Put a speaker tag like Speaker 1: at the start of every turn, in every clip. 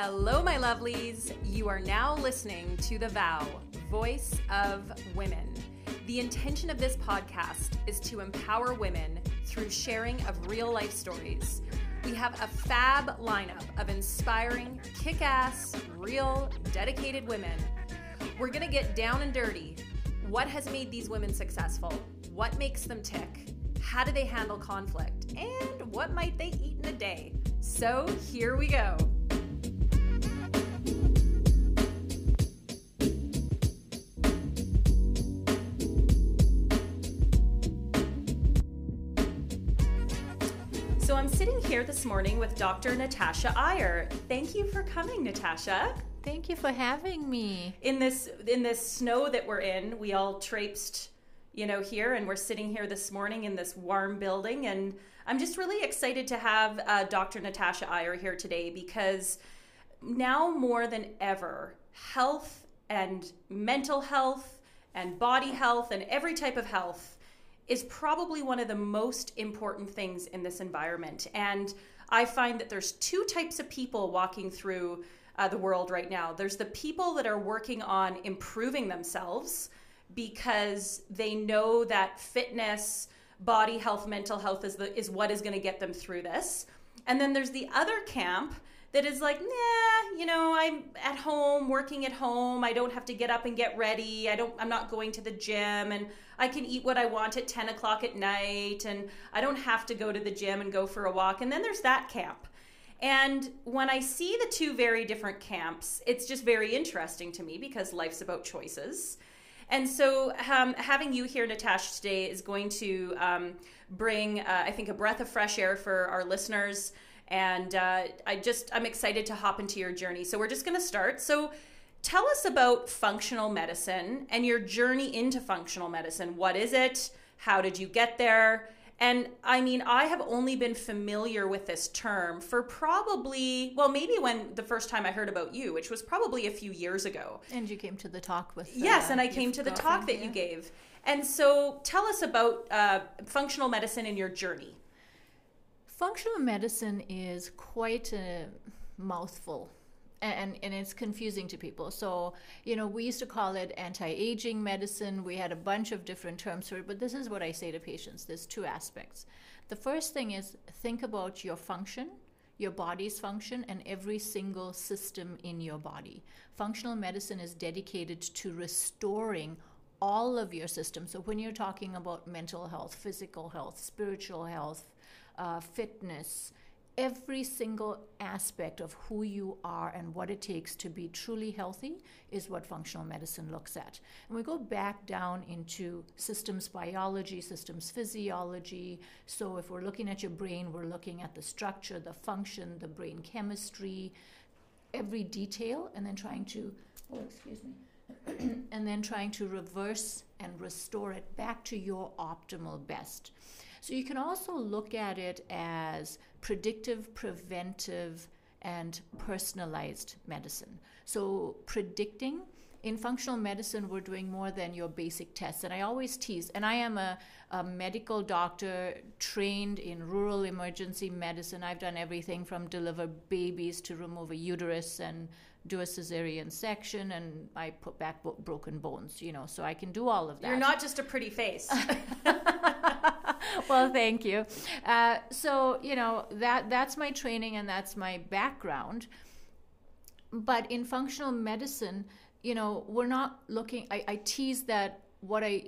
Speaker 1: Hello, my lovelies. You are now listening to The Vow, Voice of Women. The intention of this podcast is to empower women through sharing of real life stories. We have a fab lineup of inspiring, kick ass, real, dedicated women. We're going to get down and dirty. What has made these women successful? What makes them tick? How do they handle conflict? And what might they eat in a day? So here we go. Here this morning with Dr. Natasha Iyer. Thank you for coming, Natasha.
Speaker 2: Thank you for having me.
Speaker 1: In this in this snow that we're in, we all traipsed, you know, here, and we're sitting here this morning in this warm building, and I'm just really excited to have uh, Dr. Natasha Iyer here today because now more than ever, health and mental health and body health and every type of health is probably one of the most important things in this environment. And I find that there's two types of people walking through uh, the world right now. There's the people that are working on improving themselves because they know that fitness, body health, mental health is the is what is going to get them through this. And then there's the other camp that is like, nah, you know, I'm at home, working at home. I don't have to get up and get ready. I don't, I'm not going to the gym and I can eat what I want at 10 o'clock at night and I don't have to go to the gym and go for a walk. And then there's that camp. And when I see the two very different camps, it's just very interesting to me because life's about choices. And so, um, having you here, Natasha, today is going to um, bring, uh, I think, a breath of fresh air for our listeners and uh, I just I'm excited to hop into your journey. So we're just going to start. So tell us about functional medicine and your journey into functional medicine. What is it? How did you get there? And I mean, I have only been familiar with this term for probably, well, maybe when the first time I heard about you, which was probably a few years ago.
Speaker 2: And you came to the talk with. Uh,
Speaker 1: yes, and I came to the talk that yeah. you gave. And so tell us about uh, functional medicine and your journey.
Speaker 2: Functional medicine is quite a mouthful and, and it's confusing to people. So, you know, we used to call it anti aging medicine. We had a bunch of different terms for it, but this is what I say to patients there's two aspects. The first thing is think about your function, your body's function, and every single system in your body. Functional medicine is dedicated to restoring all of your systems. So, when you're talking about mental health, physical health, spiritual health, uh, fitness, every single aspect of who you are and what it takes to be truly healthy is what functional medicine looks at. And we go back down into systems biology, systems physiology. So if we're looking at your brain, we're looking at the structure, the function, the brain chemistry, every detail, and then trying to, oh, excuse me. and then trying to reverse and restore it back to your optimal best. So you can also look at it as predictive, preventive, and personalized medicine. So predicting in functional medicine, we're doing more than your basic tests. And I always tease, and I am a, a, medical doctor trained in rural emergency medicine. I've done everything from deliver babies to remove a uterus and do a cesarean section, and I put back bo- broken bones, you know, so I can do all of that.
Speaker 1: You're not just a pretty face.
Speaker 2: well, thank you. Uh, so you know that that's my training and that's my background. But in functional medicine, you know, we're not looking. I, I tease that what I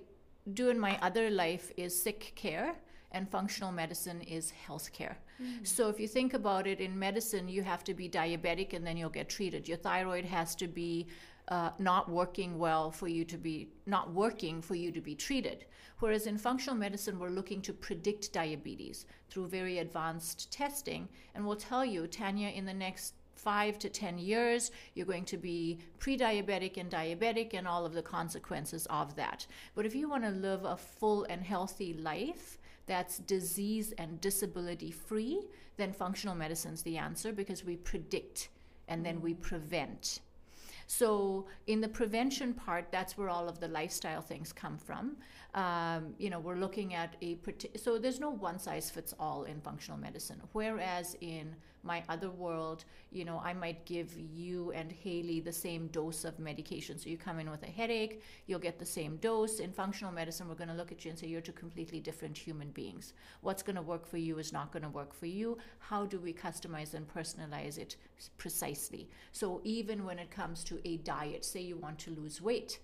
Speaker 2: do in my other life is sick care and functional medicine is healthcare. Mm-hmm. So if you think about it, in medicine, you have to be diabetic and then you'll get treated. Your thyroid has to be uh, not working well for you to be not working for you to be treated. Whereas in functional medicine, we're looking to predict diabetes through very advanced testing, and we'll tell you, Tanya, in the next five to 10 years, you're going to be pre diabetic and diabetic and all of the consequences of that. But if you want to live a full and healthy life that's disease and disability free, then functional medicine's the answer because we predict and then we prevent. So in the prevention part, that's where all of the lifestyle things come from. Um, you know, we're looking at a so there's no one size fits all in functional medicine. Whereas in my other world, you know, I might give you and Haley the same dose of medication. So you come in with a headache, you'll get the same dose. In functional medicine, we're going to look at you and say, you're two completely different human beings. What's going to work for you is not going to work for you. How do we customize and personalize it precisely? So even when it comes to a diet, say you want to lose weight,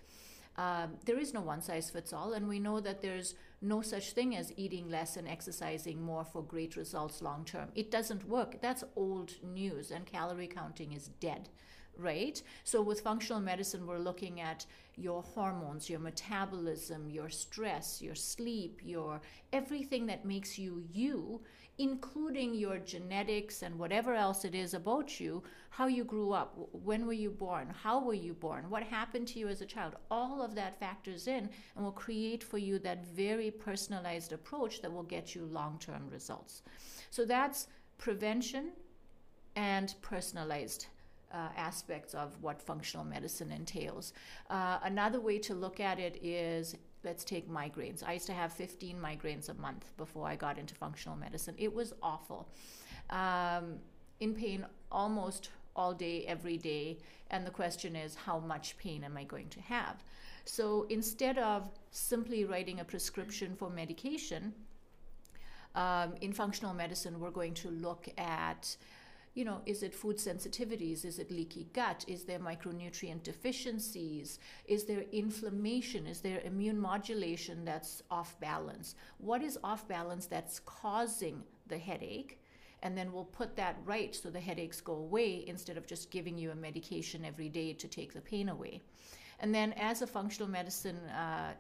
Speaker 2: um, there is no one size fits all, and we know that there's no such thing as eating less and exercising more for great results long term. It doesn't work. That's old news, and calorie counting is dead, right? So, with functional medicine, we're looking at your hormones, your metabolism, your stress, your sleep, your everything that makes you you including your genetics and whatever else it is about you, how you grew up, when were you born, how were you born, what happened to you as a child. All of that factors in and will create for you that very personalized approach that will get you long term results. So that's prevention and personalized. Uh, aspects of what functional medicine entails. Uh, another way to look at it is let's take migraines. I used to have 15 migraines a month before I got into functional medicine. It was awful. Um, in pain almost all day, every day. And the question is, how much pain am I going to have? So instead of simply writing a prescription for medication, um, in functional medicine, we're going to look at you know, is it food sensitivities? Is it leaky gut? Is there micronutrient deficiencies? Is there inflammation? Is there immune modulation that's off balance? What is off balance that's causing the headache? And then we'll put that right so the headaches go away instead of just giving you a medication every day to take the pain away. And then, as a functional medicine uh,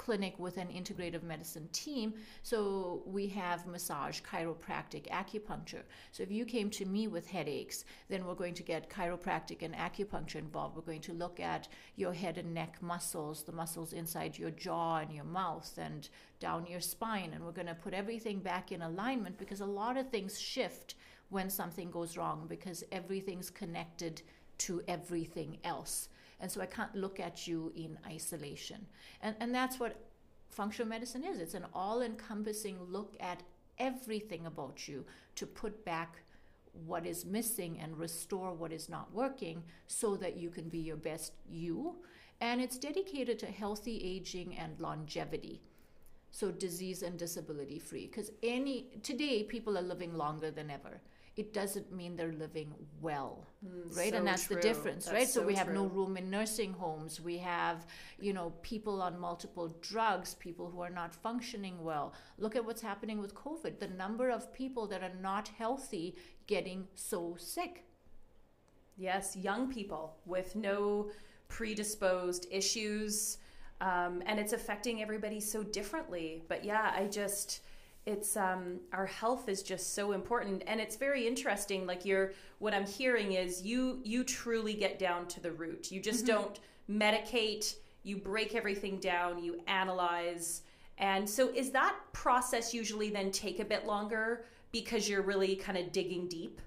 Speaker 2: clinic with an integrative medicine team. So we have massage, chiropractic, acupuncture. So if you came to me with headaches, then we're going to get chiropractic and acupuncture involved. We're going to look at your head and neck muscles, the muscles inside your jaw and your mouth and down your spine. And we're going to put everything back in alignment because a lot of things shift when something goes wrong because everything's connected to everything else. And so I can't look at you in isolation. And, and that's what functional medicine is it's an all encompassing look at everything about you to put back what is missing and restore what is not working so that you can be your best you. And it's dedicated to healthy aging and longevity. So disease and disability free. Because any today people are living longer than ever it doesn't mean they're living well mm, right? So and that's true. the difference that's right? So, so we have true. no room in nursing homes. We have you know people on multiple drugs people who are not functioning well. Look at what's happening with covid. The number of people that are not healthy getting so sick.
Speaker 1: Yes young people with no predisposed issues um, and it's affecting everybody so differently. But yeah i just it's um, our health is just so important. And it's very interesting like you're what i'm hearing is you you truly get down to the root. You just mm-hmm. don't medicate you break everything down you analyze. And so is that process usually then take a bit longer because you're really kind of digging deep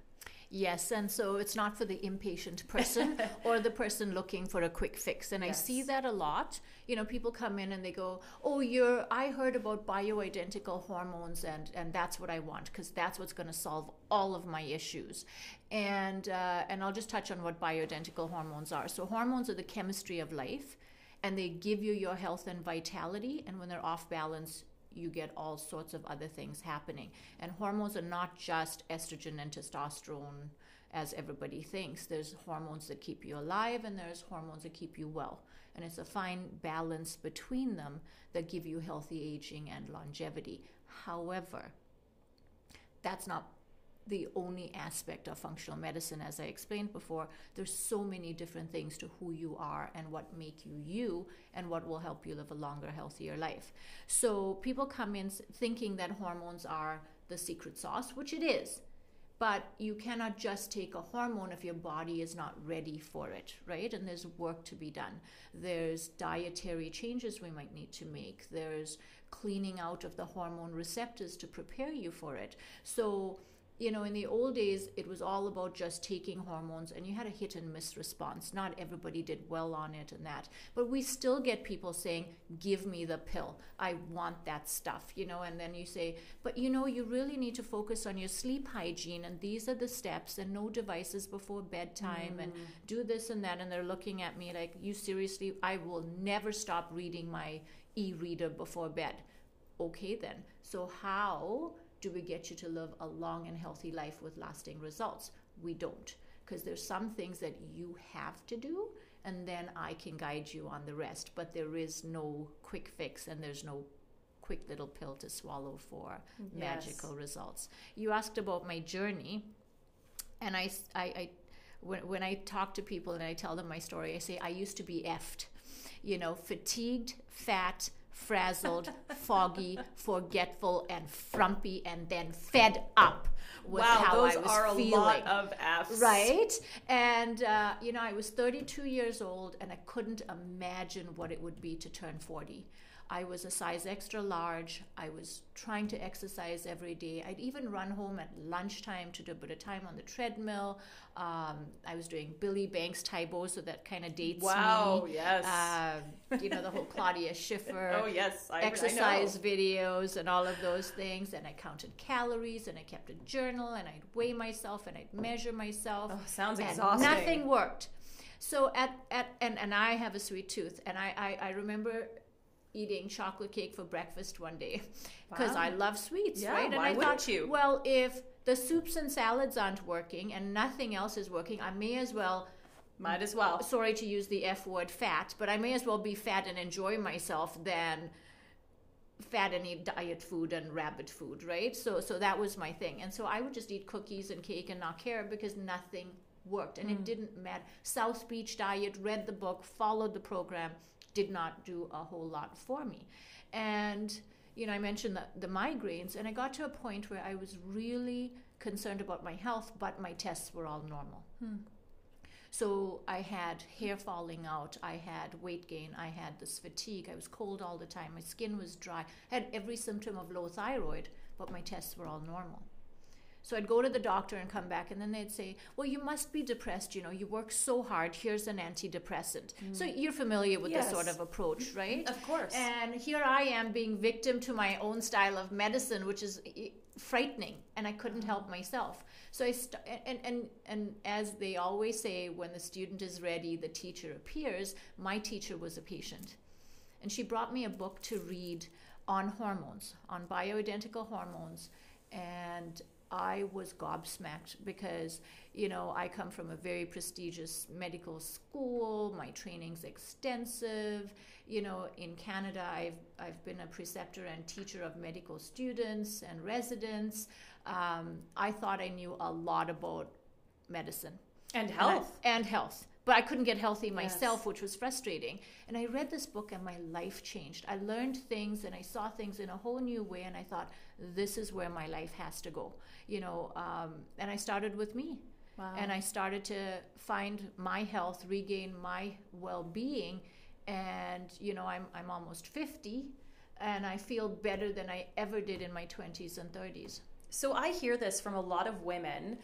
Speaker 2: Yes, and so it's not for the impatient person or the person looking for a quick fix. And yes. I see that a lot. You know, people come in and they go, "Oh, you're I heard about bioidentical hormones and and that's what I want because that's what's going to solve all of my issues." And uh, and I'll just touch on what bioidentical hormones are. So hormones are the chemistry of life and they give you your health and vitality and when they're off balance you get all sorts of other things happening. And hormones are not just estrogen and testosterone as everybody thinks. There's hormones that keep you alive and there's hormones that keep you well. And it's a fine balance between them that give you healthy aging and longevity. However, that's not the only aspect of functional medicine as i explained before there's so many different things to who you are and what make you you and what will help you live a longer healthier life so people come in thinking that hormones are the secret sauce which it is but you cannot just take a hormone if your body is not ready for it, right? And there's work to be done. There's dietary changes we might need to make. There's cleaning out of the hormone receptors to prepare you for it. So you know, in the old days, it was all about just taking hormones and you had a hit and miss response. Not everybody did well on it and that. But we still get people saying, Give me the pill. I want that stuff, you know, and then you say, But you know, you really need to focus on your sleep hygiene and these are the steps and no devices before bedtime mm. and do this and that. And they're looking at me like, You seriously, I will never stop reading my e reader before bed. Okay, then. So, how do we get you to live a long and healthy life with lasting results? We don't, because there's some things that you have to do, and then I can guide you on the rest. But there is no quick fix, and there's no quick little pill to swallow for yes. magical results. You asked about my journey, and I, I, I when, when I talk to people and I tell them my story, I say I used to be effed, you know, fatigued, fat, frazzled, foggy, forgetful, and frumpy, and then fed up with
Speaker 1: wow,
Speaker 2: how I was feeling.
Speaker 1: lot of F's.
Speaker 2: Right? And, uh, you know, I was 32 years old, and I couldn't imagine what it would be to turn 40. I was a size extra large. I was trying to exercise every day. I'd even run home at lunchtime to do a bit of time on the treadmill. Um, I was doing Billy Blanks Tae Bo, so that kind of dates
Speaker 1: wow,
Speaker 2: me.
Speaker 1: yes.
Speaker 2: Uh, you know, the whole Claudia Schiffer.
Speaker 1: oh, yes. I,
Speaker 2: exercise I videos and all of those things. And I counted calories and I kept a journal and I'd weigh myself and I'd measure myself.
Speaker 1: Oh, sounds
Speaker 2: and
Speaker 1: exhausting.
Speaker 2: Nothing worked. So at, at and, and I have a sweet tooth. And I, I, I remember eating chocolate cake for breakfast one day because wow. I love sweets,
Speaker 1: yeah,
Speaker 2: right? And
Speaker 1: why
Speaker 2: I
Speaker 1: wouldn't
Speaker 2: thought,
Speaker 1: you?
Speaker 2: well, if the soups and salads aren't working and nothing else is working, I may as well.
Speaker 1: Might as well.
Speaker 2: Sorry to use the F word, fat, but I may as well be fat and enjoy myself than fat and eat diet food and rabbit food, right? So, so that was my thing, and so I would just eat cookies and cake and not care because nothing worked, and mm. it didn't matter. South Beach diet, read the book, followed the program, did not do a whole lot for me. And, you know, I mentioned the, the migraines, and I got to a point where I was really concerned about my health, but my tests were all normal. Hmm. So I had hair falling out, I had weight gain, I had this fatigue, I was cold all the time, my skin was dry, I had every symptom of low thyroid, but my tests were all normal. So I'd go to the doctor and come back, and then they'd say, Well, you must be depressed. You know, you work so hard. Here's an antidepressant. Mm. So you're familiar with yes. this sort of approach, right?
Speaker 1: Of course.
Speaker 2: And here I am being victim to my own style of medicine, which is frightening, and I couldn't help myself. So I st- and, and and as they always say, when the student is ready, the teacher appears. My teacher was a patient, and she brought me a book to read on hormones, on bioidentical hormones, and I was gobsmacked because, you know, I come from a very prestigious medical school. My training's extensive. You know, in Canada, I've, I've been a preceptor and teacher of medical students and residents. Um, I thought I knew a lot about medicine
Speaker 1: and health.
Speaker 2: And, I, and health but I couldn't get healthy myself, yes. which was frustrating. And I read this book and my life changed. I learned things and I saw things in a whole new way. And I thought, this is where my life has to go. You know, um, and I started with me. Wow. And I started to find my health, regain my well being. And, you know, I'm, I'm almost 50 and I feel better than I ever did in my 20s and 30s.
Speaker 1: So I hear this from a lot of women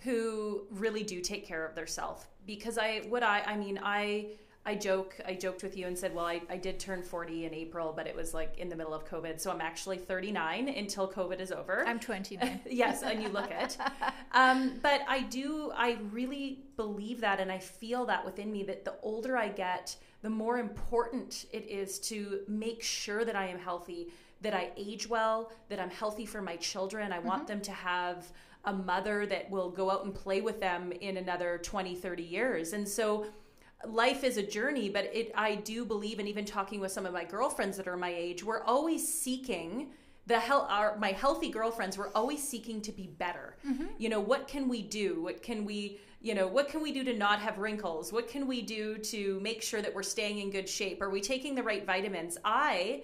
Speaker 1: who really do take care of themselves because I what I I mean I I joke I joked with you and said well I, I did turn 40 in April but it was like in the middle of COVID. So I'm actually 39 until COVID is over.
Speaker 2: I'm 29
Speaker 1: yes and you look it. Um, but I do I really believe that and I feel that within me that the older I get the more important it is to make sure that I am healthy that I age well that I'm healthy for my children. I mm-hmm. want them to have a mother that will go out and play with them in another 20 30 years. And so life is a journey but it i do believe and even talking with some of my girlfriends that are my age we're always seeking the hell our my healthy girlfriends we're always seeking to be better. Mm-hmm. you know what can we do? What can we you know what can we do to not have wrinkles? What can we do to make sure that we're staying in good shape? Are we taking the right vitamins? I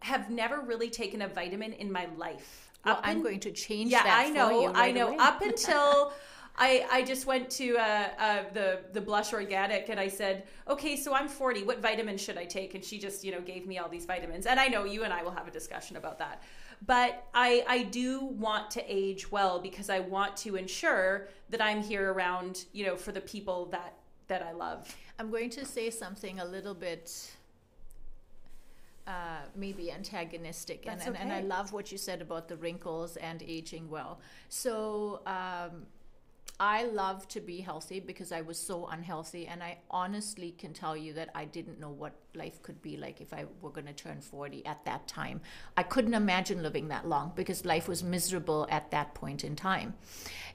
Speaker 1: have never really taken a vitamin in my life
Speaker 2: well, I'm in, going to change
Speaker 1: yeah,
Speaker 2: I
Speaker 1: know,
Speaker 2: right
Speaker 1: I know.
Speaker 2: Away.
Speaker 1: Up until I, I just went to uh, uh, the the blush organic and I said, okay, so I'm 40. What vitamins should I take? And she just you know gave me all these vitamins. And I know you and I will have a discussion about that. But I I do want to age well because I want to ensure that I'm here around you know for the people that that I love.
Speaker 2: I'm going to say something a little bit maybe antagonistic, and, and, and, I love what you said about the wrinkles and aging well. So um, I love to be healthy because I was so unhealthy, and I honestly can tell you that I didn't know what life could be like if I were going to turn 40 at that time. I couldn't imagine living that long because life was miserable at that point in time.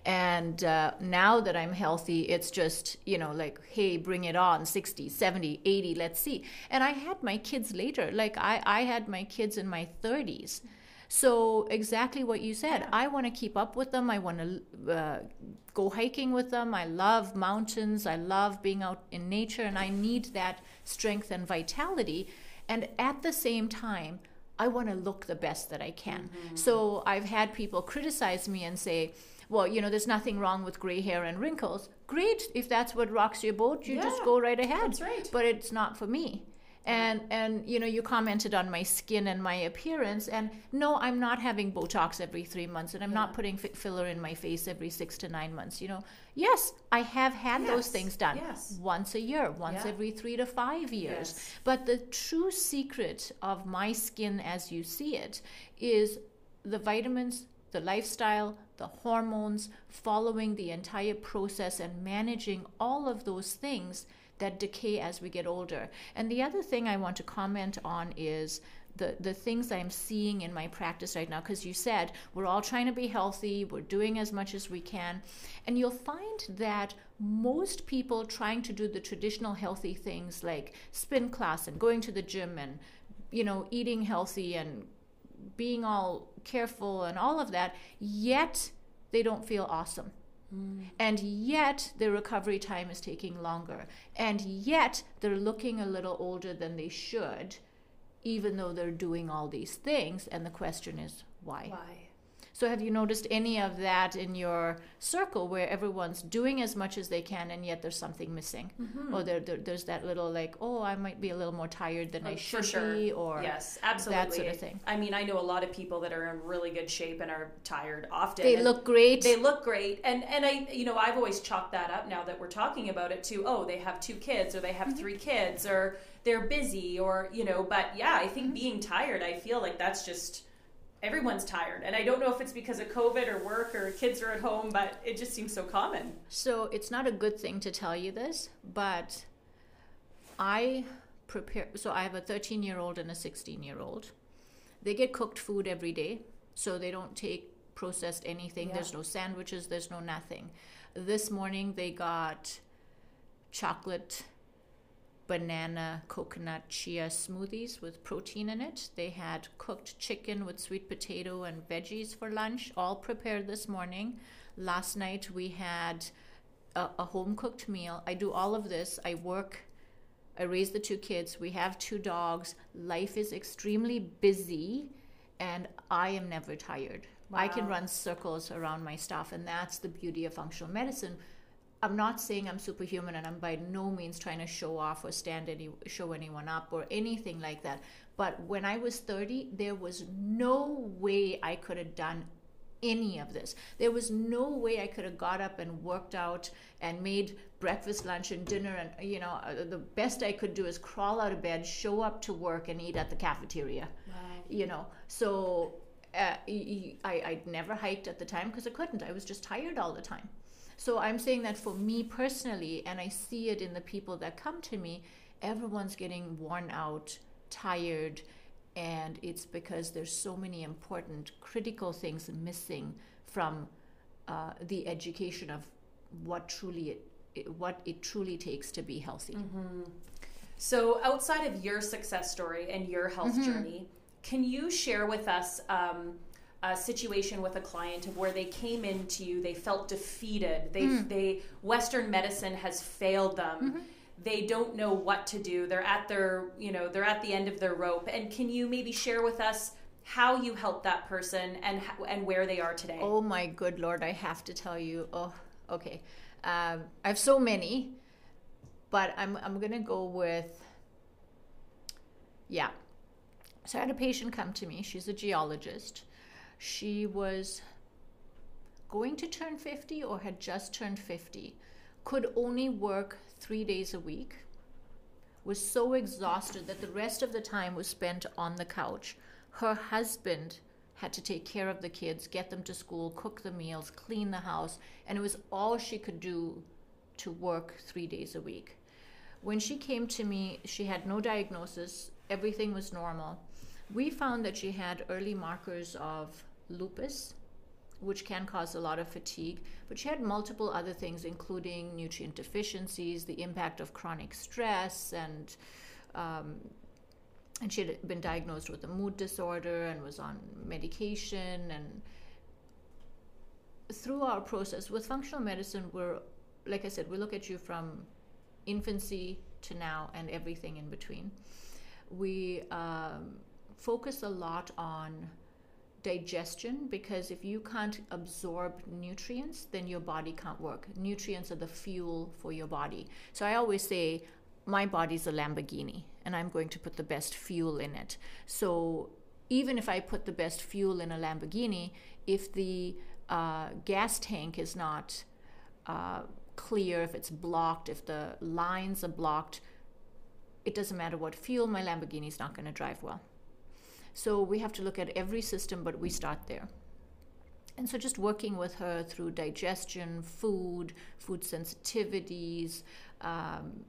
Speaker 2: And uh, now that I'm healthy, it's just, you know, like, hey, bring it on 60, 70, 80, let's see. And I had my kids later. Like, I, I had my kids in my 30s. So exactly what you said. I want to keep up with them. I want to uh, go hiking with them. I love mountains. I love being out in nature, and I need that strength and vitality. And at the same time, I want to look the best that I can. Mm-hmm. So I've had people criticize me and say, well, you know, there's nothing wrong with gray hair and wrinkles. Great, if that's what rocks your boat, you yeah, just go right ahead.
Speaker 1: That's right.
Speaker 2: But it's not for me and and you know you commented on my skin and my appearance and no i'm not having botox every three months and i'm yeah. not putting filler in my face every six to nine months you know yes i have had yes. those things done
Speaker 1: yes.
Speaker 2: once a year once yeah. every three to five years yes. but the true secret of my skin as you see it is the vitamins the lifestyle the hormones following the entire process and managing all of those things that decay as we get older. And the other thing I want to comment on is the, the things I'm seeing in my practice right now, because you said we're all trying to be healthy, we're doing as much as we can. And you'll find that most people trying to do the traditional healthy things like spin class and going to the gym and, you know, eating healthy and being all careful and all of that, yet they don't feel awesome. Mm. And yet the recovery time is taking longer. And yet they're looking a little older than they should, even though they're doing all these things. And the question is, why?
Speaker 1: Why?
Speaker 2: So, have you noticed any of that in your circle where everyone's doing as much as they can and yet there's something missing? Mm-hmm. Or there, there, there's that little like, oh, I might be a little more tired than oh, I should
Speaker 1: sure.
Speaker 2: be, or
Speaker 1: yes, absolutely
Speaker 2: that sort of thing.
Speaker 1: I mean, I know a lot of people that are in really good shape and are tired often.
Speaker 2: They look great.
Speaker 1: They look great, and and I, you know, I've always chalked that up now that we're talking about it to, oh, they have two kids or they have mm-hmm. three kids or they're busy or you know, but yeah, I think mm-hmm. being tired, I feel like that's just everyone's tired. And I don't know if it's because of COVID or work or kids are at home, but it just seems so common.
Speaker 2: So it's not a good thing to tell you this, but I prepare. So I have a 13 year old and a 16 year old. They get cooked food every day, so they don't take processed anything. Yeah. There's no sandwiches, there's no nothing. This morning they got chocolate banana coconut chia smoothies with protein in it. They had cooked chicken with sweet potato and veggies for lunch, all prepared this morning. Last night we had a, a home cooked meal. I do all of this. I work. I raise the two kids. We have two dogs. Life is extremely busy, and I am never tired. Wow. I can run circles around my stuff, and that's the beauty of functional medicine I'm not saying I'm superhuman and I'm by no means trying to show off or stand any show anyone up or anything like that. But when I was 30, there was no way I could have done any of this. There was no way I could have got up and worked out and made breakfast, lunch, and dinner. And, you know, uh, the best I could do is crawl out of bed, show up to work, and eat at the cafeteria. Wow. You know, so uh, I, I'd never hiked at the time because I couldn't. I was just tired all the time. So I'm saying that for me personally, and I see it in the people that come to me, everyone's getting worn out, tired, and it's because there's so many important, critical things missing from uh, the education of what truly it, what it truly takes to be healthy.
Speaker 1: Mm-hmm. So, outside of your success story and your health mm-hmm. journey, can you share with us? Um, a situation with a client of where they came into you, they felt defeated. They, mm. they Western medicine has failed them. Mm-hmm. They don't know what to do. They're at their, you know, they're at the end of their rope. And can you maybe share with us how you helped that person and and where they are today?
Speaker 2: Oh my good lord, I have to tell you. Oh, okay. Um, I have so many, but I'm, I'm going to go with, yeah. So I had a patient come to me. She's a geologist. She was going to turn 50 or had just turned 50, could only work three days a week, was so exhausted that the rest of the time was spent on the couch. Her husband had to take care of the kids, get them to school, cook the meals, clean the house, and it was all she could do to work three days a week. When she came to me, she had no diagnosis, everything was normal. We found that she had early markers of lupus, which can cause a lot of fatigue, but she had multiple other things, including nutrient deficiencies, the impact of chronic stress, and um, and she had been diagnosed with a mood disorder and was on medication and through our process with functional medicine we're like i said we look at you from infancy to now and everything in between. We um, focus a lot on digestion because if you can't absorb nutrients then your body can't work nutrients are the fuel for your body so i always say my body's a lamborghini and I'm going to put the best fuel in it. So even if I put the best fuel in a Lamborghini, if the uh, gas tank is not uh, clear, if it's blocked, if the lines are blocked, it doesn't matter what fuel, my Lamborghini is not going to drive well. So we have to look at every system, but we start there. And so just working with her through digestion, food, food sensitivities, um,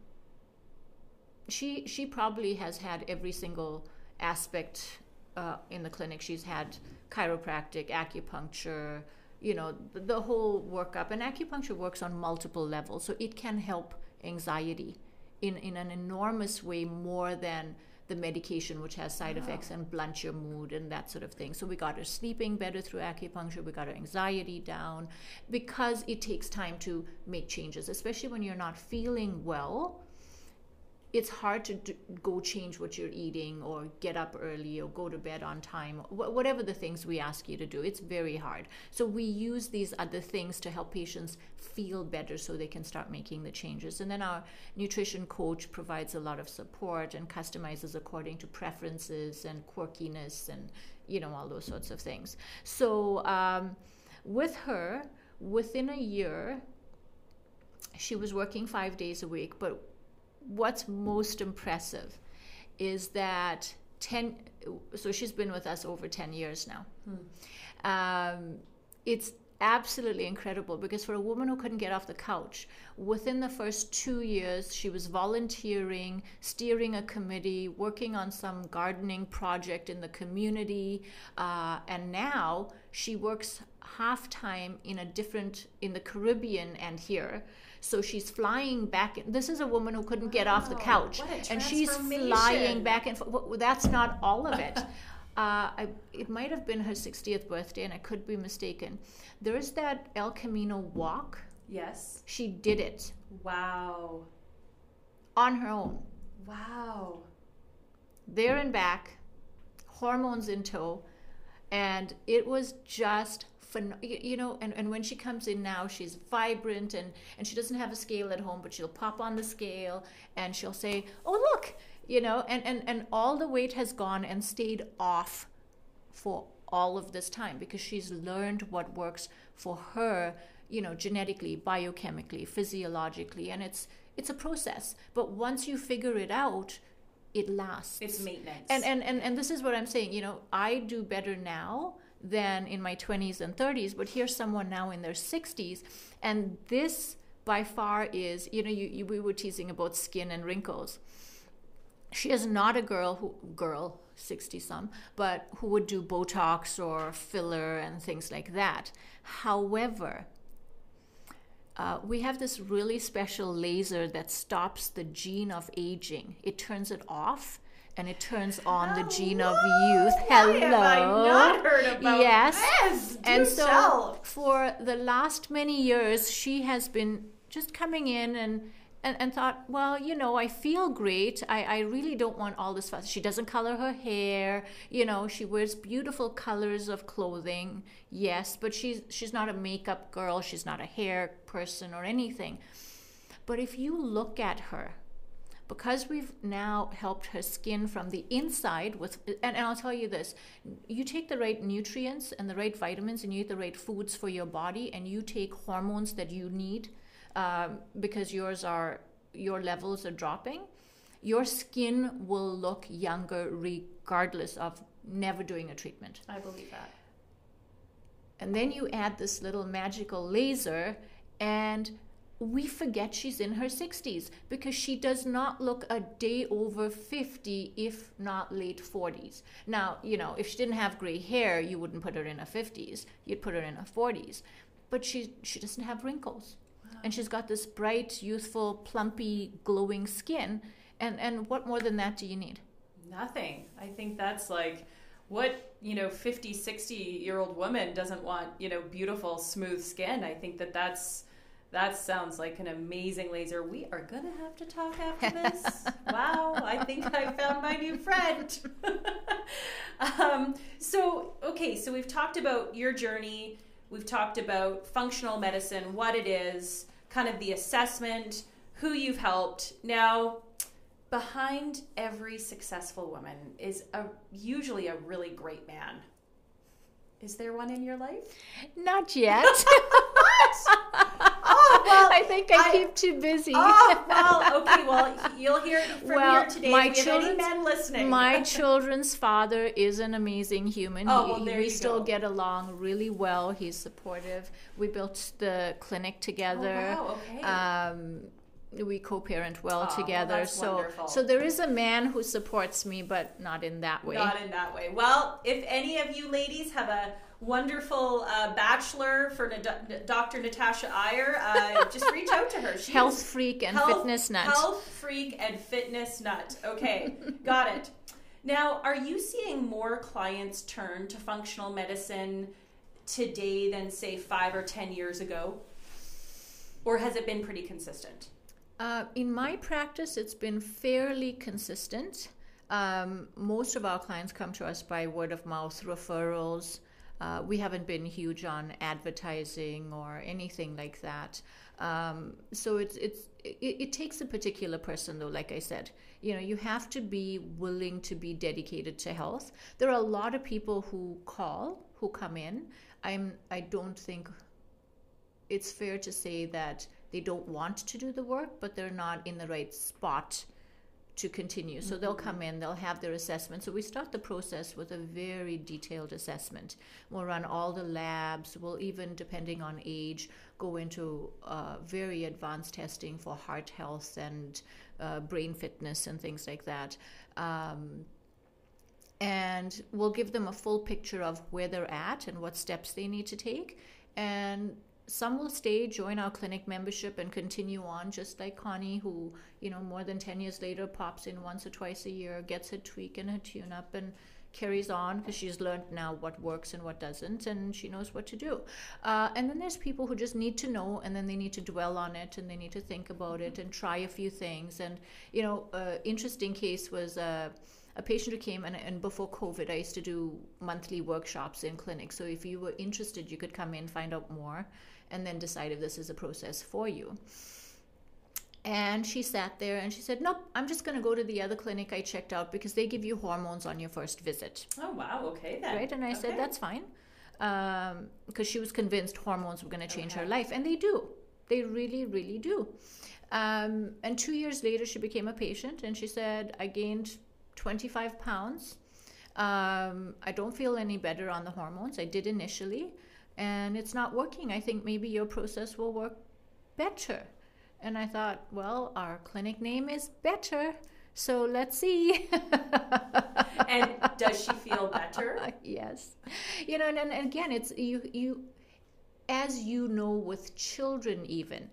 Speaker 2: she she probably has had every single aspect uh, in the clinic. She's had chiropractic, acupuncture, you know, the, the, whole workup. And acupuncture works on multiple levels, so it can help anxiety in in an enormous way more than the medication which has side effects and blunt your mood and that sort of thing. So we got her sleeping better through acupuncture, we got her anxiety down because it takes time to make changes, especially when you're not feeling well it's hard to do, go change what you're eating or get up early or go to bed on time wh- whatever the things we ask you to do it's very hard. So we use these other things to help patients feel better so they can start making the changes. And then our nutrition coach provides a lot of support and customizes according to preferences and quirkiness and you know all those sorts of things. So um, with her within a year she was working five days a week but what's most impressive is that 10 so she's been with us over 10 years now hmm. um, it's absolutely incredible because for a woman who couldn't get off the couch within the first two years she was volunteering steering a committee working on some gardening project in the community uh, and now she works half time in a different in the caribbean and here so she's flying back. This is a woman who couldn't get off the couch,
Speaker 1: and
Speaker 2: she's flying back and forth. That's not all of it. Uh, I, it might have been her 60th birthday, and I could be mistaken. There's that El Camino walk.
Speaker 1: Yes.
Speaker 2: She did it.
Speaker 1: Wow.
Speaker 2: On her own.
Speaker 1: Wow.
Speaker 2: There and back, hormones in tow, and it was just you know and, and when she comes in now she's vibrant and and she doesn't have a scale at home but she'll pop on the scale and she'll say oh look you know and and, and all the weight has gone and stayed off for all of this time because she's learned what works for her you know genetically biochemically physiologically and it's it's a process. But once you figure it out it lasts.
Speaker 1: It's maintenance.
Speaker 2: And and and, and this is what i'm saying you know i do better now than in my 20s and 30s but here's someone now in their 60s and this by far is you know you, you, we were teasing about skin and wrinkles she is not a girl who girl 60 some but who would do botox or filler and things like that however uh, we have this really special laser that stops the gene of aging. It turns it off and it turns on Hello. the gene of youth.
Speaker 1: Hello. Why have I not heard about
Speaker 2: yes.
Speaker 1: This?
Speaker 2: and so
Speaker 1: tell.
Speaker 2: for the last many years, she has been just coming in and and, and thought, well, you know, I feel great. I, I really don't want all this fuss. She doesn't color her hair. You know, she wears beautiful colors of clothing. Yes, but she's she's not a makeup girl. She's not a hair person or anything. But if you look at her, because we've now helped her skin from the inside with and, and, i'll tell you this you take the right nutrients and the right vitamins and you eat the right foods for your body and you take hormones that you need um, because yours are your levels are dropping your skin will look younger regardless of never doing a treatment.
Speaker 1: I believe that.
Speaker 2: And then you add this little magical laser and we forget she's in her 60s because she does not look a day over 50 if not late 40s now you know if she didn't have gray hair you wouldn't put her in her 50s you'd put her in her 40s but she she doesn't have wrinkles. Wow. and she's got this bright youthful plumpy glowing skin. And and what more than that do you need?
Speaker 1: Nothing. I think that's like what you know 50 60 year old woman doesn't want you know beautiful smooth skin. I think that that's that sounds like an amazing laser. We are going to have to talk after this. wow, I think I found my new friend. um, so, okay, so we've talked about your journey. We've talked about functional medicine, what it is, kind of the assessment, who you've helped. Now, behind every successful woman is a usually a really great man. Is there one in your life?
Speaker 2: Not yet. I think I, I, keep too busy.
Speaker 1: Oh, well, okay. Well, you'll hear it from well, here today. My children, men listening.
Speaker 2: my children's father is an amazing human. Oh, well, there we you still go. get along really well. He's supportive. We built the clinic together.
Speaker 1: Oh, wow. Okay.
Speaker 2: Um, we co-parent well
Speaker 1: oh,
Speaker 2: together
Speaker 1: well,
Speaker 2: so
Speaker 1: wonderful.
Speaker 2: so there is a man who supports me but not in that way
Speaker 1: not in that way well if any of you ladies have a wonderful uh, bachelor for Dr. Natasha Iyer. Uh, just reach out to her.
Speaker 2: She's health freak and health, fitness nut.
Speaker 1: Health freak and fitness nut. Okay, got it. Now, are you seeing more clients turn to functional medicine today than, say, five or 10 years ago? Or has it been pretty consistent?
Speaker 2: Uh, in my practice, it's been fairly consistent. Um, most of our clients come to us by word of mouth referrals. Uh, we haven't been huge on advertising or anything like that. Um, so it's it's it, it, takes a particular person though. Like I said, you know, you have to be willing to be dedicated to health. There are a lot of people who call who come in. I'm I don't think it's fair to say that they don't want to do the work, but they're not in the right spot to continue. So mm-hmm. they'll come in, they'll have their assessment. So we start the process with a very detailed assessment. We'll run all the labs. We'll even, depending on age, go into uh, very advanced testing for heart health and uh, brain fitness and things like that. Um, and we'll give them a full picture of where they're at and what steps they need to take. And some will stay, join our clinic membership, and continue on, just like Connie, who, you know, more than 10 years later pops in once or twice a year, gets her tweak and her tune up, and carries on because she's learned now what works and what doesn't, and she knows what to do. Uh, and then there's people who just need to know, and then they need to dwell on it, and they need to think about it, and try a few things. And, you know, uh, interesting case was. Uh, a patient who came and, and before covid i used to do monthly workshops in clinics so if you were interested you could come in find out more and then decide if this is a process for you. And she sat there and she said, Nope, I'm just going to go to the other clinic I checked out because they give you hormones on your first visit.
Speaker 1: Oh, wow. Okay, then.
Speaker 2: Right? And I
Speaker 1: okay.
Speaker 2: said, That's fine. Because um, she was convinced hormones were going to change okay. her life. And they do. They really, really do. Um, and two years later, she became a patient and she said, I gained 25 pounds. Um, I don't feel any better on the hormones. I did initially and it's not working. I think maybe your process will work better. And I thought, well, our clinic name is Better, so let's see.
Speaker 1: and does she feel better?
Speaker 2: yes. You know, and, and again, it's you you as you know with children even,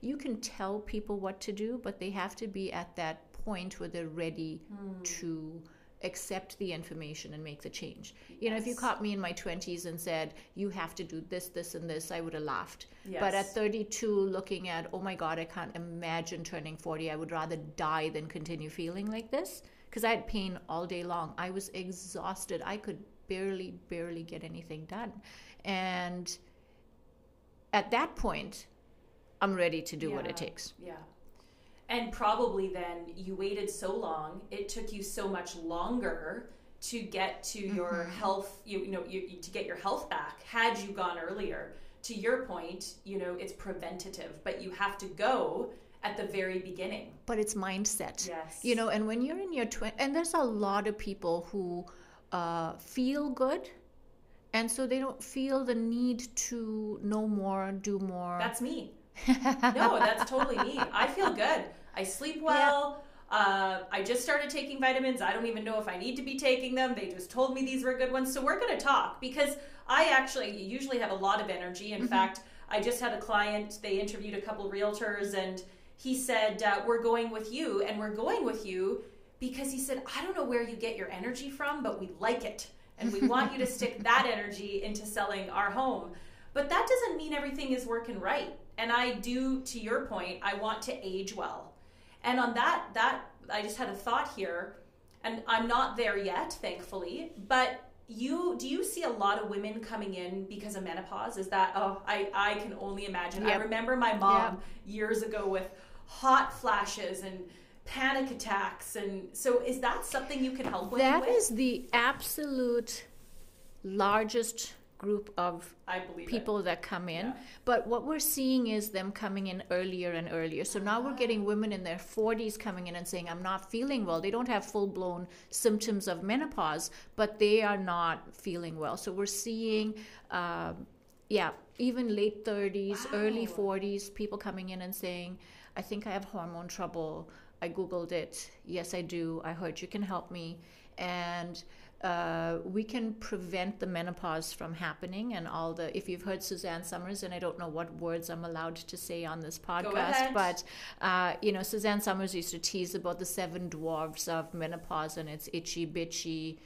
Speaker 2: you can tell people what to do, but they have to be at that point where they're ready mm. to accept the information and make the change. You know, if you caught me in my 20s and said, you have to do this, this, and this, I would have laughed.
Speaker 1: Yes.
Speaker 2: But at 32, looking at, oh my God, I can't imagine turning 40, I would rather die than continue feeling like this because I had pain all day long. I was exhausted. I could barely, barely get anything done. And at that point, I'm ready to do what it takes.
Speaker 1: Yeah. And probably then you waited so long, it took you so much longer to get to your
Speaker 2: Mm-hmm.
Speaker 1: health, you, you know, you, to get your health back had you gone earlier. To your point, you know, it's preventative, but you have to go at the very beginning.
Speaker 2: But it's mindset.
Speaker 1: Yes.
Speaker 2: You know, and when you're in your twenties, and there's a lot of people who uh, feel good, and so they don't feel the need to know more, do more.
Speaker 1: That's me. no, that's totally me. I feel good. I sleep well. Uh, I just started taking vitamins. I don't even know if I need to be taking them. They just told me these were good ones. So we're going to talk because I actually usually have a lot of energy. In fact, I just had a client, they interviewed a couple realtors, and he said, uh, We're going with you. And we're going with you because he said, I don't know where you get your energy from, but we like it. And we want you to stick that energy into selling our home. But that doesn't mean everything is working right. And I do, to your point, I want to age well. And on that, that I just had a thought here, and I'm not there yet, thankfully. But you, do you see a lot of women coming in because of menopause? Is that oh, I I can only imagine. I remember my mom years ago with hot flashes and panic attacks, and so is that something you can help with?
Speaker 2: That is the absolute largest group of
Speaker 1: believe it.
Speaker 2: people that come in.
Speaker 1: Yeah.
Speaker 2: But what we're seeing is them coming in earlier and earlier. So now we're getting women in their 40s coming in and saying, I'm not feeling well. They don't have full blown symptoms of menopause, but they are not feeling well. So we're seeing, um, yeah, even late 30s, early 40s, people coming in and saying, I think I have hormone trouble. I Googled it. Yes, I do. I heard you can help me. And uh, we can prevent the menopause from happening and all the if you've heard Suzanne Somers and i don't know what words i'm allowed to say on this podcast but uh, you know Suzanne Somers used to tease about the seven dwarfs of menopause and it's itchy bitchy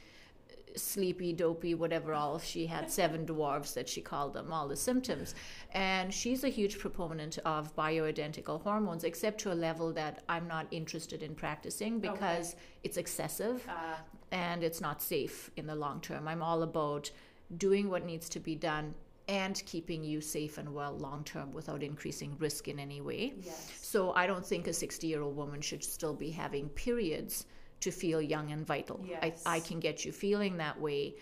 Speaker 2: sleepy, dopey, whatever all. She had seven dwarfs that she called them, all the symptoms. And she's a huge proponent of bioidentical hormones, except to a level that I'm not interested in practicing because it's excessive
Speaker 1: Uh,
Speaker 2: and it's not safe in the long term. I'm all about doing what needs to be done and keeping you safe and well long term without increasing risk in any way.
Speaker 1: yes.
Speaker 2: So I don't think a 60 year old woman should still be having periods to feel young and vital.
Speaker 1: Yes.
Speaker 2: I, I can get you feeling that way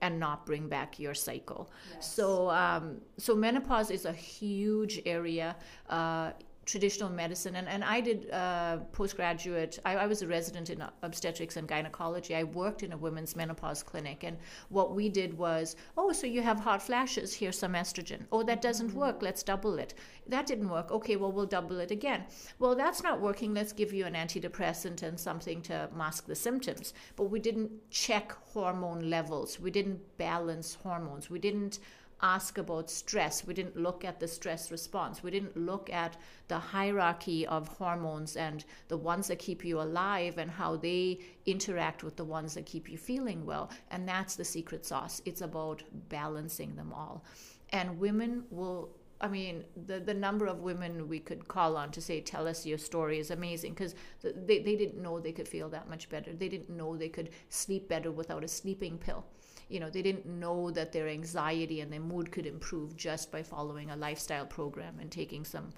Speaker 2: and not bring back your cycle.
Speaker 1: Yes.
Speaker 2: So, um, so menopause is a huge area. Uh, traditional medicine. And, and i did uh, postgraduate. I, I was a resident in obstetrics and gynecology. I worked in a women's menopause clinic. And what we did was oh so you have hot flashes. Here's some estrogen. Oh that doesn't work. Let's double it. That didn't work. Okay well we'll double it again. Well that's not working. Let's give you an antidepressant and something to mask the symptoms. But we didn't check hormone levels. We didn't balance hormones. We didn't ask about stress. We didn't look at the stress response. We didn't look at the hierarchy of hormones and the ones that keep you alive and how they interact with the ones that keep you feeling well. And that's the secret sauce. It's about balancing them all. And women will. I mean, the, the number of women we could call on to say, tell us your story is amazing because they, they didn't know they could feel that much better. They didn't know they could sleep better without a sleeping pill you know they didn't know that their anxiety and their mood could improve just by following a lifestyle program and taking some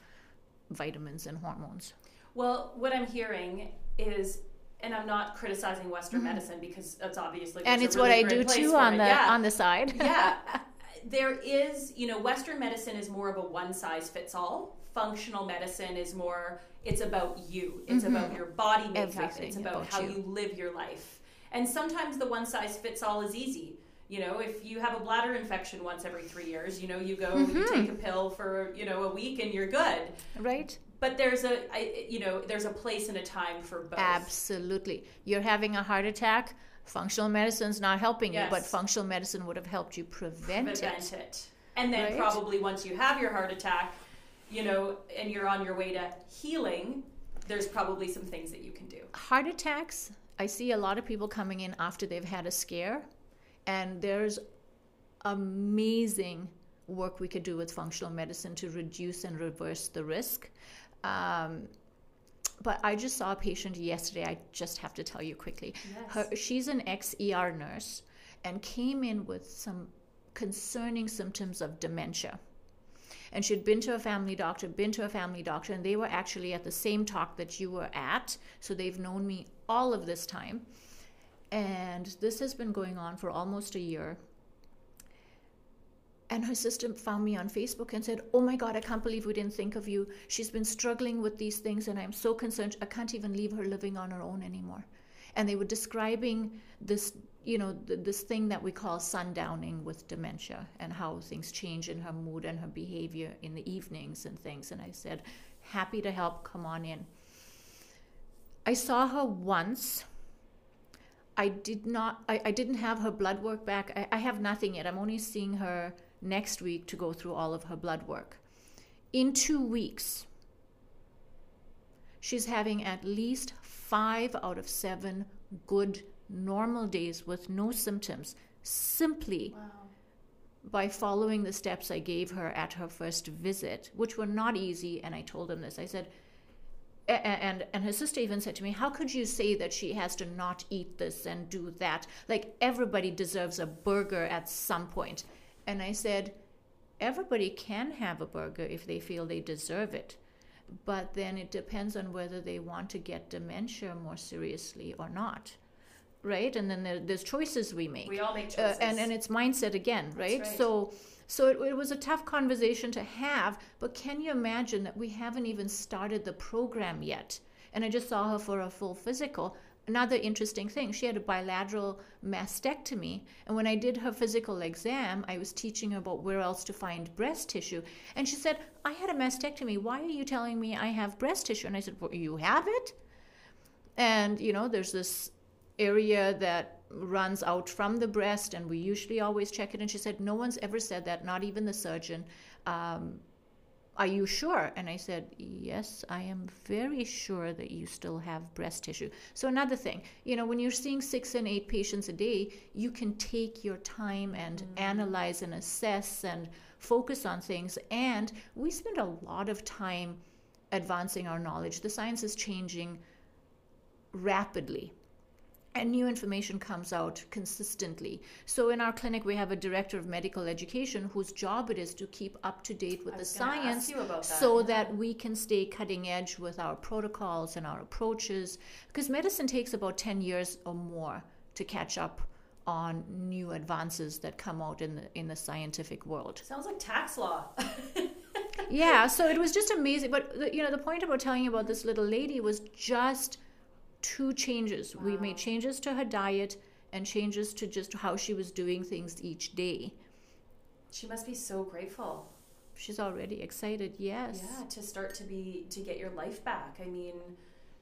Speaker 2: vitamins and hormones
Speaker 1: Well, what I'm hearing is, and I'm not criticizing Western medicine because that's obviously
Speaker 2: Mm-hmm. and it's
Speaker 1: a
Speaker 2: what i do too on
Speaker 1: it.
Speaker 2: the
Speaker 1: yeah.
Speaker 2: on the side
Speaker 1: yeah, there is, you know, Western medicine is more of a one size fits all. Functional medicine is more, it's about you. It's about your body makeup.
Speaker 2: Mm-hmm. Everything
Speaker 1: it's about,
Speaker 2: about
Speaker 1: how
Speaker 2: you.
Speaker 1: you live your life. And sometimes the one size fits all is easy. You know, if you have a bladder infection once every three years, you know, you go,
Speaker 2: Mm-hmm.
Speaker 1: you take a pill for, you know, a week and you're good.
Speaker 2: right
Speaker 1: But there's a, I, you know, there's a place and a time for both.
Speaker 2: absolutely you're having a heart attack functional medicine's not helping you but functional medicine would have helped you prevent,
Speaker 1: prevent
Speaker 2: it
Speaker 1: it. And then
Speaker 2: Right?
Speaker 1: probably once you have your heart attack, you know, and you're on your way to healing, there's probably some things that you can do.
Speaker 2: heart attacks I see a lot of people coming in after they've had a scare, and there's amazing work we could do with functional medicine to reduce and reverse the risk. Um, but I just saw a patient yesterday. I just have to tell you quickly.
Speaker 1: Yes.
Speaker 2: Her, she's an ex ER nurse and came in with some concerning symptoms of dementia. And she'd been to a family doctor, been to a family doctor, and they were actually at the same talk that you were at. So they've known me all of this time. And this has been going on for almost a year. And her sister found me on Facebook and said, Oh my God, I can't believe we didn't think of you. She's been struggling with these things, and I'm so concerned. I can't even leave her living on her own anymore. And they were describing this, you know, th- this thing that we call sundowning with dementia and how things change in her mood and her behavior in the evenings and things. And I said, Happy to help, come on in. I saw her once I did not I, I didn't have her blood work back. I, I have nothing yet. I'm only seeing her next week to go through all of her blood work. In two weeks, she's having at least five out of seven good normal days with no symptoms simply
Speaker 1: Wow.
Speaker 2: by following the steps I gave her at her first visit, which were not easy. And I told him this. I said, and and her sister even said to me, "How could you say that she has to not eat this and do that? Like everybody deserves a burger at some point." And I said, "Everybody can have a burger if they feel they deserve it." But then it depends on whether they want to get dementia more seriously or not. Right? And then there, there's choices we make
Speaker 1: We all make
Speaker 2: uh,
Speaker 1: choices.
Speaker 2: and and it's mindset again, right?
Speaker 1: right.
Speaker 2: So so it, it was a tough conversation to have, but can you imagine that we haven't even started the program yet? And I just saw her for a full physical. Another interesting thing, she had a bilateral mastectomy, and when I did her physical exam, I was teaching her about where else to find breast tissue, and she said, "I had a mastectomy. Why are you telling me I have breast tissue?" And I said, "Well, you have it." And you know, there's this area that runs out from the breast, and we usually always check it. And she said, No one's ever said that, not even the surgeon. Um, are you sure? And I said, Yes, I am very sure that you still have breast tissue. So, another thing, you know, when you're seeing six and eight patients a day, you can take your time and analyze and assess and focus on things. And we spend a lot of time advancing our knowledge. The science is changing rapidly and new information comes out consistently. So in our clinic, we have a director of medical education whose job it is to keep up to date with the
Speaker 1: was gonna ask
Speaker 2: science
Speaker 1: that,
Speaker 2: so that we can stay cutting edge with our protocols and our approaches. Because medicine takes about 10 years or more to catch up on new advances that come out in the in the scientific world.
Speaker 1: Sounds like tax law.
Speaker 2: yeah, so it was just amazing. But the, you know, the point about telling you about this little lady was just two changes. We made changes to her diet and changes to just how she was doing things each day.
Speaker 1: she must be so grateful.
Speaker 2: She's already excited. Yes.
Speaker 1: Yeah, to start to be to get your life back. I mean,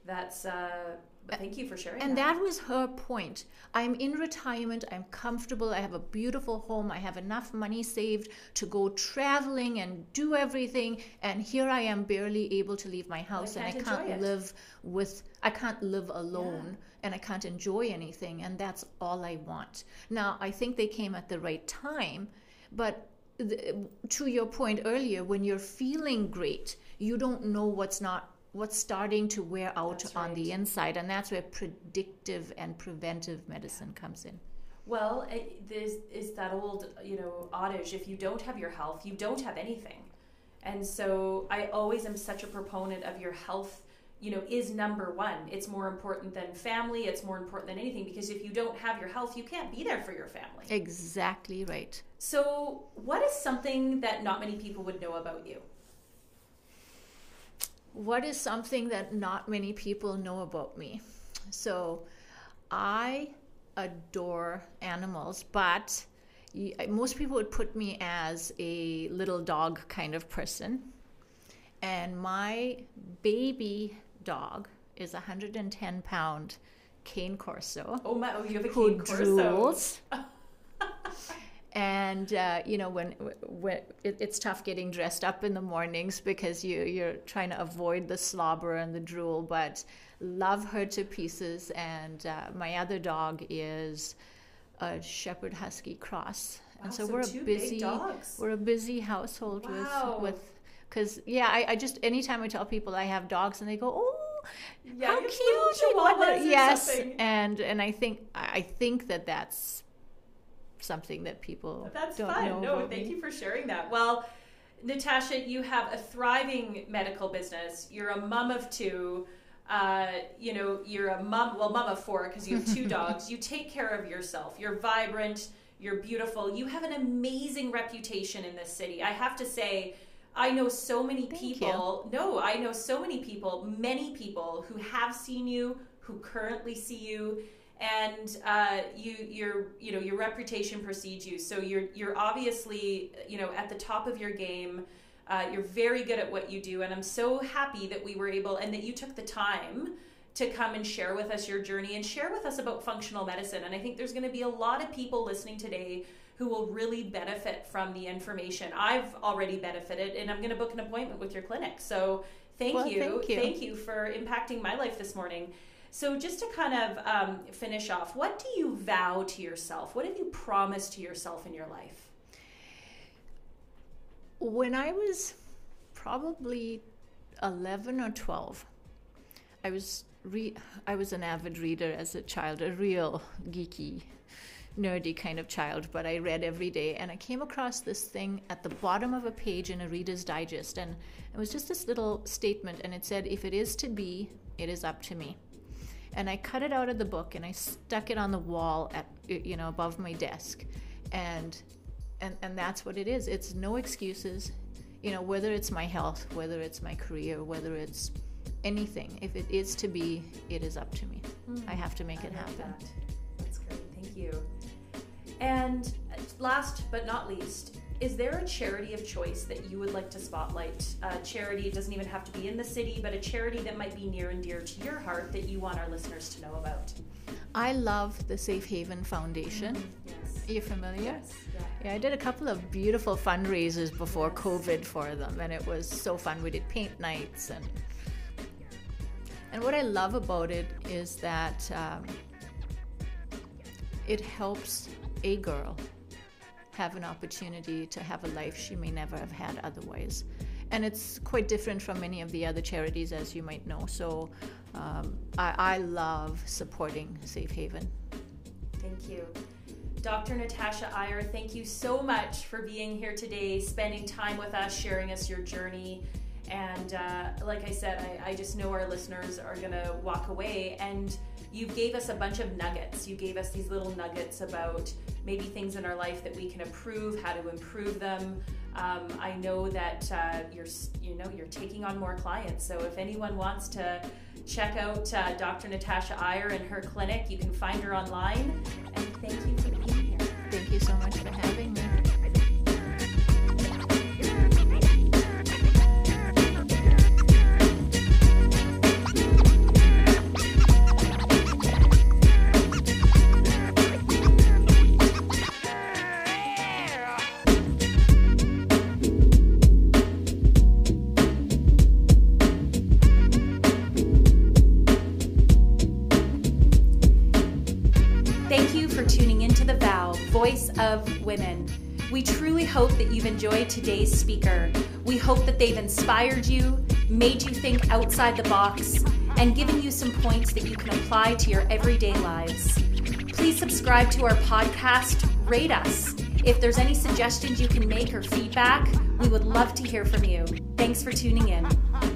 Speaker 1: that's uh thank you for sharing
Speaker 2: And that was her point. I'm in retirement. I'm comfortable. I have a beautiful home. I have enough money saved to go traveling and do everything. And here I am barely able to leave my house and I
Speaker 1: can't
Speaker 2: can't live with, I can't live alone and I can't enjoy anything. And that's all I want. Now, I think they came at the right time, but the, to your point earlier, when you're feeling great, you don't know what's not what's starting to wear out
Speaker 1: That's
Speaker 2: on the inside, and that's where predictive and preventive medicine comes in.
Speaker 1: Well, it, there's is that old, you know, adage: if you don't have your health, you don't have anything. And so, I always am such a proponent of your health. You know, is number one. It's more important than family. It's more important than anything because if you don't have your health, you can't be there for your family.
Speaker 2: Exactly right.
Speaker 1: So, what is something that not many people would know about you?
Speaker 2: What is something that not many people know about me? So, I adore animals, but most people would put me as a little dog kind of person. And my baby dog is a 110 pound cane corso
Speaker 1: Oh my! Oh, you have a
Speaker 2: who
Speaker 1: cane corso.
Speaker 2: drools. and uh, you know when, when it, it's tough getting dressed up in the mornings because you you're trying to avoid the slobber and the drool but love her to pieces. And uh, my other dog is a shepherd husky cross. And so,
Speaker 1: so
Speaker 2: we're a busy we're a busy household
Speaker 1: Wow.
Speaker 2: with with because yeah I, I just anytime i tell people i have dogs and they go oh
Speaker 1: Yeah,
Speaker 2: how cute
Speaker 1: little
Speaker 2: I love it."
Speaker 1: chihuahuas or
Speaker 2: yes. and and i think i think that that's something that people
Speaker 1: That's
Speaker 2: don't
Speaker 1: fun.
Speaker 2: know
Speaker 1: No, thank
Speaker 2: me.
Speaker 1: you for sharing that. Well, Natasha, you have a thriving medical business. You're a mom of two. Uh, you know, you're a mom, well, mom of four because you have two dogs. You take care of yourself. You're vibrant. You're beautiful. You have an amazing reputation in this city. I have to say, I know so many
Speaker 2: Thank
Speaker 1: people. No, I know so many people, many people who have seen you, who currently see you, and uh, you your you know your reputation precedes you. So you're you're obviously you know at the top of your game. Uh, you're very good at what you do, and I'm so happy that we were able and that you took the time to come and share with us your journey and share with us about functional medicine. And I think there's going to be a lot of people listening today who will really benefit from the information. I've already benefited, and I'm going to book an appointment with your clinic. So thank
Speaker 2: Well,
Speaker 1: you,
Speaker 2: thank you.
Speaker 1: thank you for impacting my life this morning. So just to kind of um, finish off, what do you vow to yourself? What have you promised to yourself in your life?
Speaker 2: when i was probably 11 or 12 i was re- i was an avid reader as a child a real geeky nerdy kind of child but i read every day and i came across this thing at the bottom of a page in a reader's digest and it was just this little statement and it said if it is to be it is up to me and I cut it out of the book and I stuck it on the wall at you know above my desk, and and and that's what it is. It's no excuses, you know whether it's my health, whether it's my career, whether it's anything. If it is to be, it is up to me. I have to make it
Speaker 1: I love
Speaker 2: happen.
Speaker 1: that. That's great. Thank you. And uh, last but not least, is there a charity of choice that you would like to spotlight? A charity doesn't even have to be in the city, but a charity that might be near and dear to your heart that you want our listeners to know about.
Speaker 2: I love the Safe Haven Foundation.
Speaker 1: Yes.
Speaker 2: Are you familiar?
Speaker 1: Yes. Yeah.
Speaker 2: Yeah, I did a couple of beautiful fundraisers before COVID for them, and it was so fun. We did paint nights, and and what I love about it is that um, it helps a girl have an opportunity to have a life she may never have had otherwise. And it's quite different from many of the other charities, as you might know. So um, I, I love supporting Safe Haven.
Speaker 1: Thank you. Dr. Natasha Iyer, thank you so much for being here today, spending time with us, sharing us your journey. And uh, like I said, I, I just know our listeners are going to walk away. And you gave us a bunch of nuggets. You gave us these little nuggets about maybe things in our life that we can improve, how to improve them. Um, I know that uh, you're, you know, you're taking on more clients. So if anyone wants to check out uh, Dr. Natasha Iyer and her clinic, you can find her online. And thank you for being here.
Speaker 2: Thank you so much for having me.
Speaker 1: Hope that you've enjoyed today's speaker. We hope that they've inspired you, made you think outside the box, and given you some points that you can apply to your everyday lives. Please subscribe to our podcast, rate us. If there's any suggestions you can make or feedback, we would love to hear from you. Thanks for tuning in.